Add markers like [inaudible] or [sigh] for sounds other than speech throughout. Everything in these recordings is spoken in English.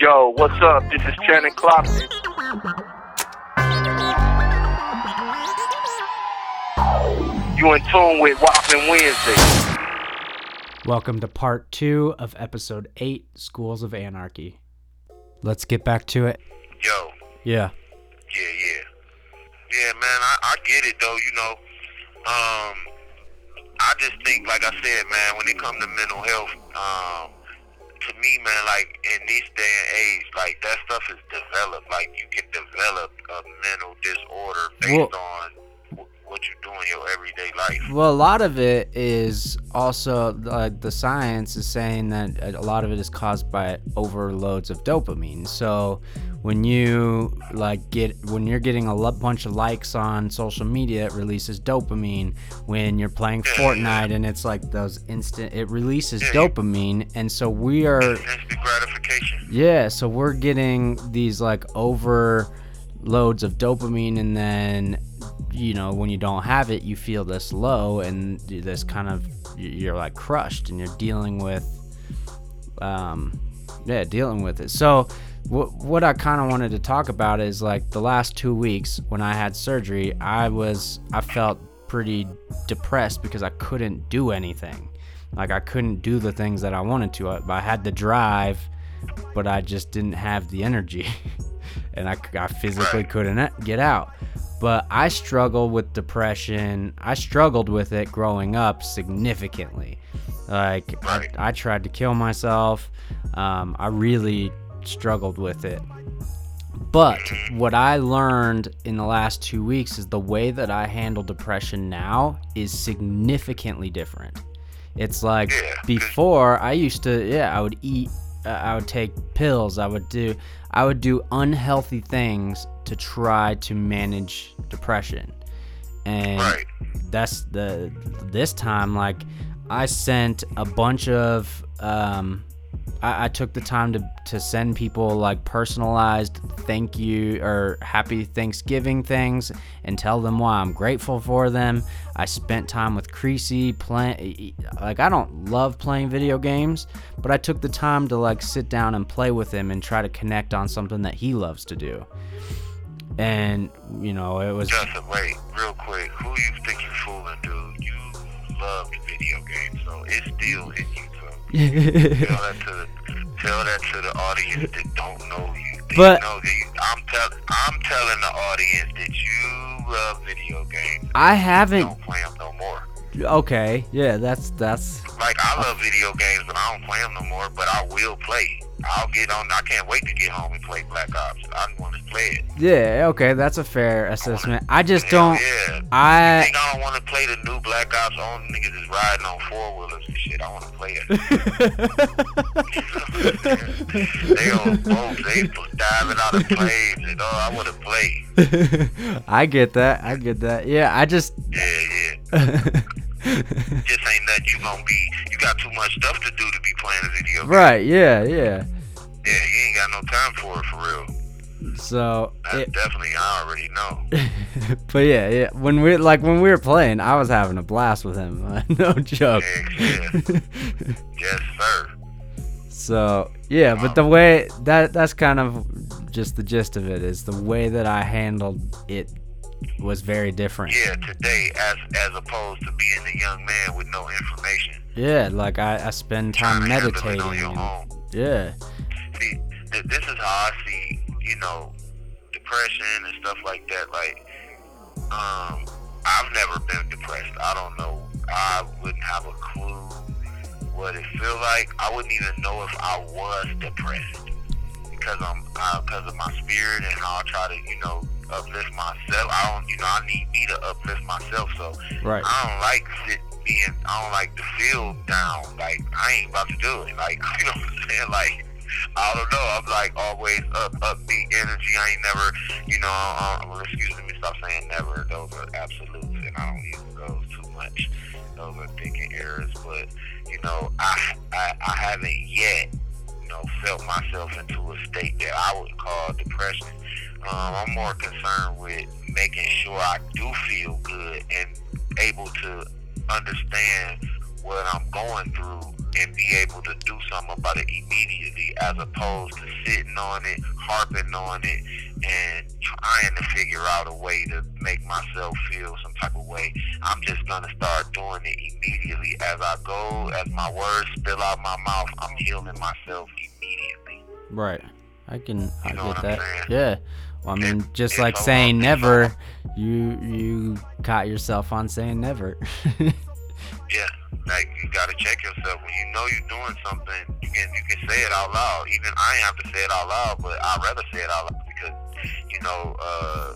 Yo, what's up? This is Channing Clockton. You in tune with Whopping Wednesday. Welcome to part two of episode eight Schools of Anarchy. Let's get back to it. Yo, Yeah. yeah, yeah. Yeah, man, I, I get it though, you know. Um I just think, like I said, man, when it comes to mental health, based Well- on what you do in your everyday life. Well, a lot of it is also like the science is saying that a lot of it is caused by overloads of dopamine. So when you like get when you're getting a bunch of likes on social media, it releases dopamine. When you're playing Fortnite and it's like those instant, it releases Yeah. dopamine, and so we are Instant gratification. Yeah, so we're getting these like overloads of dopamine, and then you know when you don't have it, you feel this low, and this kind of you're like crushed, and you're dealing with, um, yeah, dealing with it. So what what I kind of wanted to talk about is like the last two weeks when I had surgery, I was I felt pretty depressed because I couldn't do anything. Like I couldn't do the things that I wanted to. I, I had the drive, but I just didn't have the energy, [laughs] and I, I physically couldn't e- get out. But I struggled with depression. I struggled with it growing up significantly. Like I, I tried to kill myself. Um, I really struggled with it. But what I learned in the last two weeks is the way that I handle depression now is significantly different. It's like before I used to, yeah, I would eat, uh, I would take pills, I would do, I would do unhealthy things to try to manage depression. And Right. that's the this time like i sent a bunch of um I, I took the time to to send people like personalized thank you or happy thanksgiving things and tell them why i'm grateful for them i spent time with creasy play like i don't love playing video games but i took the time to like sit down and play with him and try to connect on something that he loves to do and you know it was Justin, wait, real quick. Who you think you're fooling, dude? You loved video games, so it's still in you. Tell that to the tell that to the audience that don't know you. They But- know you, I'm tell I'm telling the audience that you love video games. I haven't. Don't play them no more. Okay, yeah, that's that's. Like I love video games, but I don't play them no more. But I will play. I'll get on. I can't wait to get home and play Black Ops. I want to play it. Yeah, okay, that's a fair assessment. I just don't. Yeah. I think I don't want to play the new Black Ops. All niggas is riding on four wheelers shit. I want to play it. [laughs] they on boats. They diving out of planes and oh, I want to play. [laughs] I get that. I get that. Yeah, I just. Yeah, yeah. [laughs] Just ain't nothing you gonna be. You got too much stuff to do to be playing a video game. right. Yeah. Yeah. Yeah, you ain't got no time for it for real. So. That's It, definitely I already know. [laughs] but yeah, yeah. When we like when we were playing, I was having a blast with him. [laughs] no joke. Yeah. yes, sir. So yeah, but the way that that's kind of just the gist of it is the way that I handled it was very different. Yeah, today as as opposed to being a young man with no information. Yeah, like I, I spend time trying to handle it meditating. on your and- own. yeah. See, th- this is how I see, you know, depression and stuff like that. Like, um, I've never been depressed. I don't know. I wouldn't have a clue what it feel like. I wouldn't even know if I was depressed because I'm because of my spirit and how I try to, you know, uplift myself. I don't, you know, I need me to uplift myself. So Right. I don't like sit being. I don't like to feel down. Like I ain't about to do it. Like [laughs] you know what I'm saying. Like I don't know. I'm like always up, upbeat energy. I ain't never, you know. Uh, excuse me. Stop saying never. Those are absolutes, and I don't use those too much. Those are thinking errors. But you know, I, I I haven't yet, you know, felt myself into a state that I would call depression. Um, I'm more concerned with making sure I do feel good and able to understand what I'm going through and be able to do something about it immediately as opposed to sitting on it, harping on it, and trying to figure out a way to make myself feel some type of way. I'm just gonna start doing it immediately as I go, as my words spill out my mouth. I'm healing myself immediately. Right. I can I You know get that. saying? Yeah. Well, I mean, just like saying never, you you caught yourself on saying never. [laughs] Yeah, like you gotta check yourself when you know you're doing something. You can you can say it out loud. Even I ain't have to say it out loud, but I'd rather say it out loud because you know uh,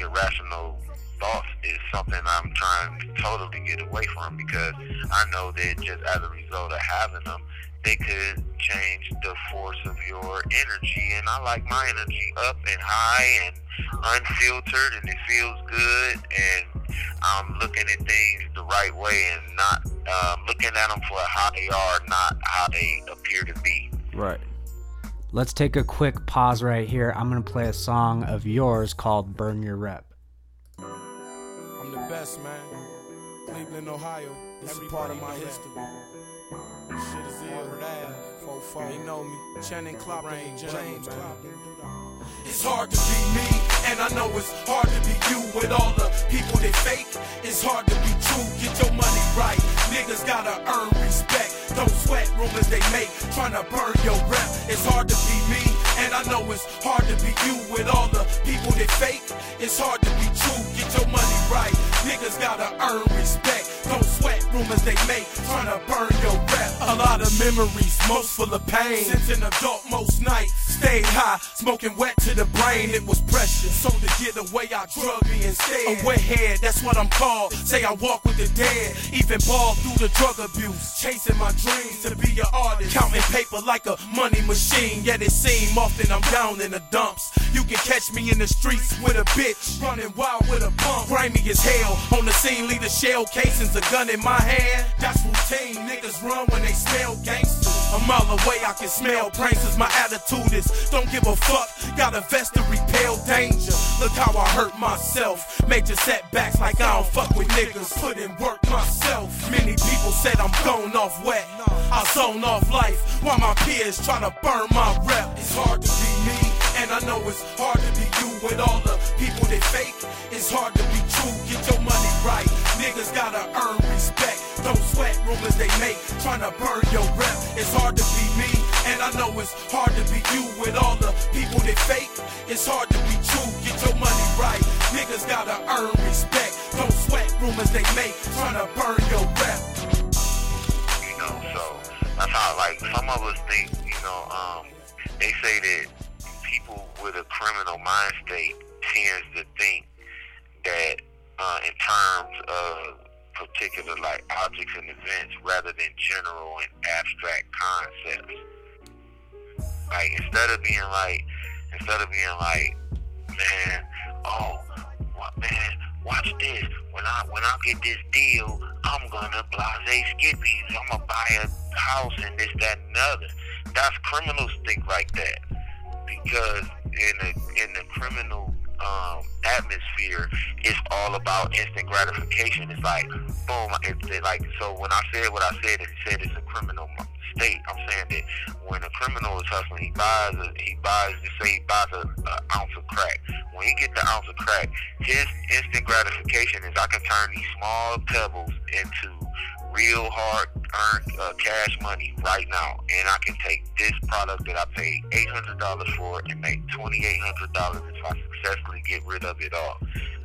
irrational thoughts is something I'm trying to totally get away from because I know that just as a result of having them, they could change the force of your energy. And I like my energy up and high and unfiltered, and it feels good. And I'm looking at things the right way and not um, looking at them for how they are, not how they appear to be. right. Let's take a quick pause right here. I'm gonna play a song of yours called "Burn Your Rep." Best, man. Cleveland, Ohio. This is part of my history. Shit is ill. Four four. They know me. Channing Clark, James, James It's hard to be me, and I know it's hard to be you with all the people that fake. It's hard to be true, get your money right. Niggas gotta earn respect. Don't sweat rumors they make, tryna burn your rep. It's hard to be me, and I know it's hard to be you with all the people that fake. It's hard to be true, get your money right. Niggas gotta earn respect. Don't sweat rumors they make, tryna burn your rep. A lot of memories, most full of pain. Since an adult, most nights stayed high, smoking wet to the brain. It was precious. So to get away, I drug me instead. A wet that's what I'm called. Say I walk with the dead, even ball through the drug abuse. Chasing my dreams to be an artist, counting paper like a money machine. Yet it seem often I'm down in the dumps. You can catch me in the streets with a bitch, running wild with a pump. Grimy as hell on the scene, leave the shell casings, a gun in my hand. That's routine. Niggas run when they smell gangsters. Mile away, I can smell pranksters. My attitude is don't give a fuck. Got a vest to repel danger. Look how I hurt myself. Major setbacks like I don't fuck with niggas. Put in work myself. Many people said I'm going off wet. I zone off life while my peers try to burn my rep. It's hard to be me, and I know it's hard to be you with all the people that fake. It's hard to be true. Get your money right. Niggas gotta earn respect. Don't sweat rumors they make, tryna burn your rep. It's hard to be me, and I know it's hard to be you with all the people that fake. It's hard to be true, get your money right. Niggas gotta earn respect. Don't sweat rumors they make, tryna burn your rep. you know. So that's how like some of us think, you know, um, they say that people with a criminal mind state tends to think that uh, in terms of particular like objects and events rather than general and abstract concepts. Like instead of being like instead of being like, man, oh what man, watch this. When I when I get this deal, I'm gonna blase Skippies. I'm gonna buy a house and this, that, and other. That's criminals think like that because in the in the criminal um, atmosphere, it's all about instant gratification. It's like boom. It's like so. When I said what I said, it said it's a criminal state. I'm saying that when a criminal is hustling, he buys a, he buys just say he buys a, a ounce of crack. When he get the ounce of crack, his instant gratification is I can turn these small pebbles into real hard earned uh, cash money right now, and I can take this product that I paid eight hundred dollars for and make twenty eight hundred dollars if I successfully get rid of it all.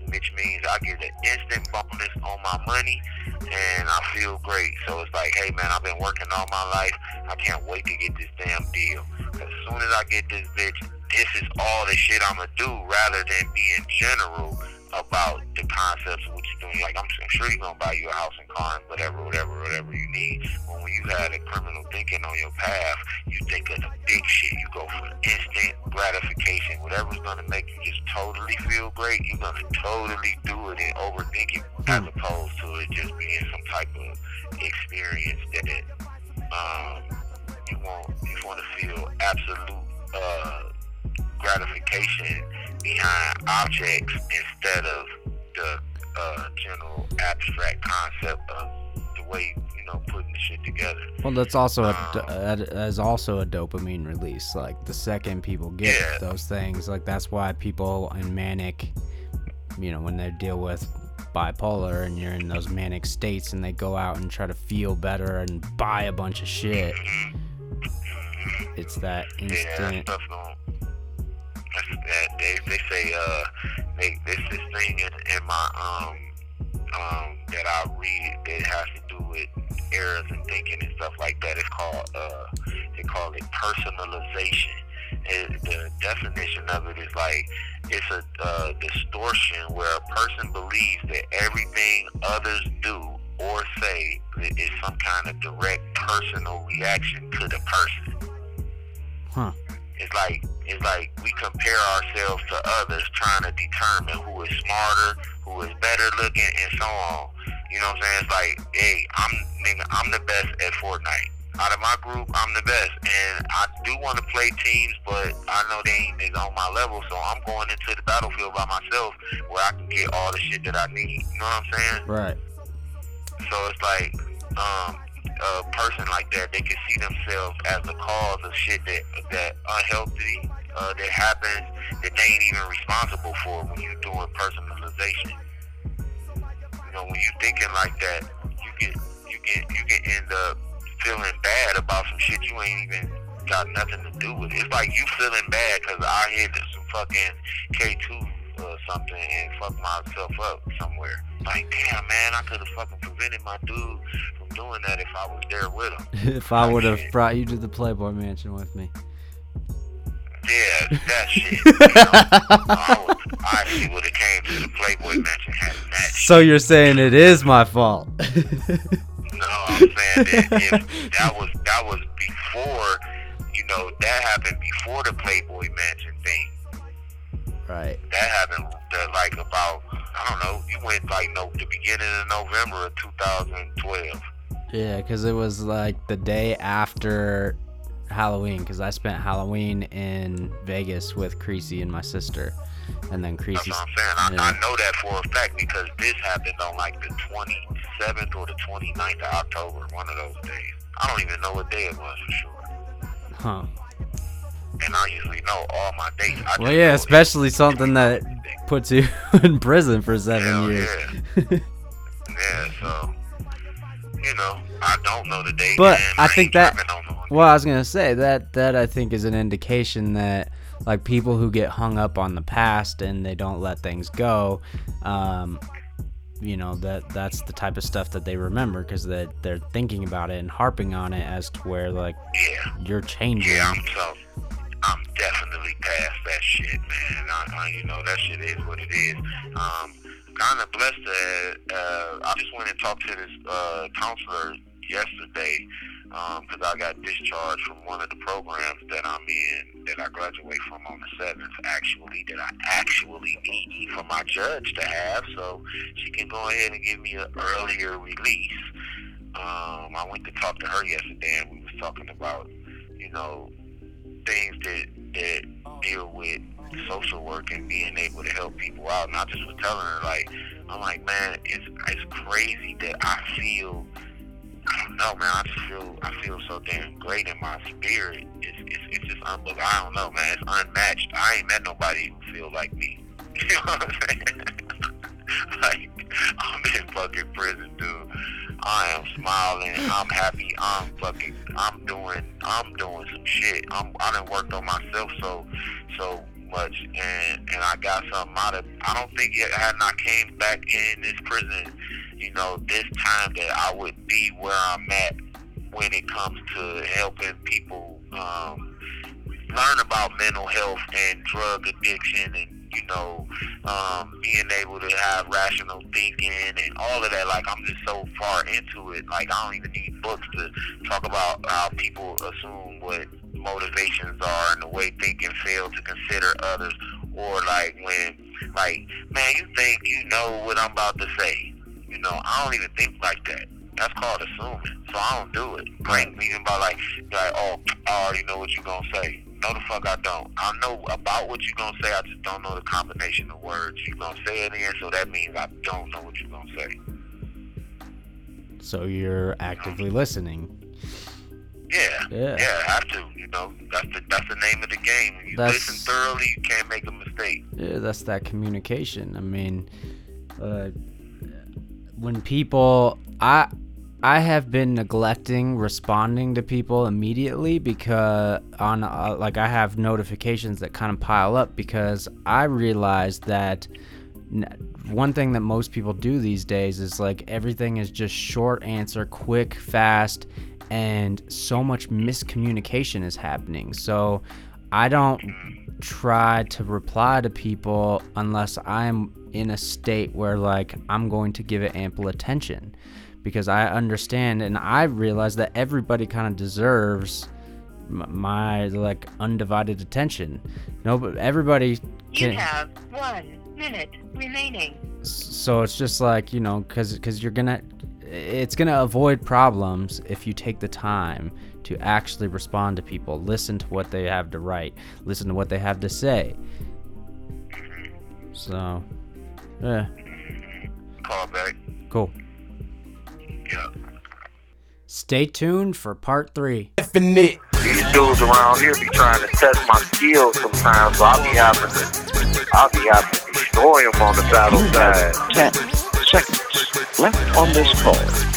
Which means I get an instant bonus on my money, and I feel great. So it's like, hey man, I've been working all my life. I can't wait to get this damn deal. As soon as I get this bitch, this is all the shit I'ma do, rather than being general about the concepts of what you're doing. Like I'm, I'm sure you're gonna buy you a house and car and whatever, whatever, whatever you need. But when you had a criminal thinking on your path, you think of the big shit. You go for instant gratification. Whatever's gonna make you just totally feel great, you're gonna totally do it and overthink it, as opposed to it just being some type of experience that um, you want. You want to feel absolute. Uh, gratification behind objects instead of the uh, general abstract concept of the way, you know, putting the shit together. Well, that's also a, Um, that is also a dopamine release. Like the second people get Yeah. those things, like that's why people in manic, you know, when they deal with bipolar and you're in those manic states and they go out and try to feel better and buy a bunch of shit. It's that Yeah, that instant. stuff don't. That, they they say uh they that has to do with errors in thinking and stuff like that. It's called uh they call it personalization. And the definition of it is like it's a uh, distortion where a person believes that everything others do or say is some kind of direct personal reaction to the person. Huh. It's like it's like we compare ourselves to others, trying to determine who is smarter, who is better looking, and so on. You know what I'm saying? It's like, hey, I'm nigga, I'm the best at Fortnite. Out of my group, I'm the best, and I do want to play teams, but I know they ain't nigga on my level, so I'm going into the battlefield by myself, where I can get all the shit that I need. You know what I'm saying? Right. So it's like um, a person like that, they can see themselves as the cause of shit that that unhealthy uh, that happens that they ain't even responsible for when you're doing personalization. Know, when you thinking like that, you get you get you can end up feeling bad about some shit you ain't even got nothing to do with. It. It's like you feeling bad because I hit some fucking K2 or something and fuck myself up somewhere. Like, damn, man, I could have fucking prevented my dude from doing that if I was there with him. [laughs] if I would have brought you to the Playboy Mansion with me. Yeah, that [laughs] shit. You know, I, I actually would have came to the Playboy Mansion having that shit. So you're saying it is my fault? [laughs] No, I'm saying that if that was that was before, you know, that happened before the Playboy Mansion thing. right. That happened like about I don't know. You went like no the beginning of November of 2012. Yeah, because it was like the day after Halloween, because I spent Halloween in Vegas with Creasy and my sister, and then Creasy. That's what I'm saying. I, I know that for a fact because this happened on like the 27th or the 29th of October, one of those days. I don't even know what day it was for sure. Huh. And I usually know all my dates. I Well, yeah, especially something that puts you [laughs] in prison for seven Hell years. Yeah. [laughs] yeah, so you know, I don't know the date. But man. I think that- tripping on no one. Well, I was gonna say that that I think is an indication that like people who get hung up on the past and they don't let things go, um, you know that that's the type of stuff that they remember because they they're thinking about it and harping on it as to where like Yeah, you're changing. yeah, I'm so. I'm definitely past that shit, man. I, I, you know, that shit is what it is. Um, kind of blessed that uh, I just went and talked to this uh, counselor yesterday because I got discharged from one of the programs that I'm in that I graduate from on the seventh. Actually, that I actually need for my judge to have, so she can go ahead and give me an earlier release. Um, I went to talk to her yesterday, and we was talking about, you know, things that that deal with social work and being able to help people out. And I just was telling her like, I'm like, man, it's it's crazy that I feel. I don't know, man. I feel I feel so damn great in my spirit. It's it's, it's just unbelievable. I don't know, man. It's unmatched. I ain't met nobody who feel like me. [laughs] You know what I'm saying? [laughs] like I'm in fucking prison, dude. I am smiling. I'm happy. I'm fucking. I'm doing. I'm doing some shit. I'm. I done worked on myself so so much, and and I got something out of. I don't think it had not came back in this prison. You know, this time that I would be where I'm at when it comes to helping people um, learn about mental health and drug addiction and you know um, being able to have rational thinking and all of that. Like I'm just so far into it. Like I don't even need books to talk about how people assume what motivations are and the way can fail to consider others. Or like when, like, man, you think you know what I'm about to say. You know, I don't even think like that. That's called assuming. So I don't do it. Like even by like, like, oh, I already know what you're gonna say. No, the fuck I don't. I know about what you're gonna say. I just don't know the combination of words you're gonna say it in. So that means I don't know what you're gonna say. So you're actively listening. Yeah, Yeah. yeah, have to. You know, that's the that's the name of the game. When you That's- listen thoroughly, you can't make a mistake. Yeah, that's that communication. I mean, uh, when people, I, I have been neglecting responding to people immediately because on uh, like I have notifications that kind of pile up because I realize that one thing that most people do these days is like everything is just short answer, quick, fast, and so much miscommunication is happening. So I don't try to reply to people unless I'm in a state where like I'm going to give it ample attention because I understand and I realize that everybody kind of deserves my like undivided attention. No, but everybody You have one minute remaining. so it's just like you know because because you're gonna it's gonna avoid problems if you take the time to actually respond to people listen to what they have to write listen to what they have to say so yeah Call back. cool Yeah. stay tuned for part three Infinite. These dudes around here be trying to test my skills sometimes, so I'll be having to, I'll be having to destroy them on the battle side. 10 seconds left on this call.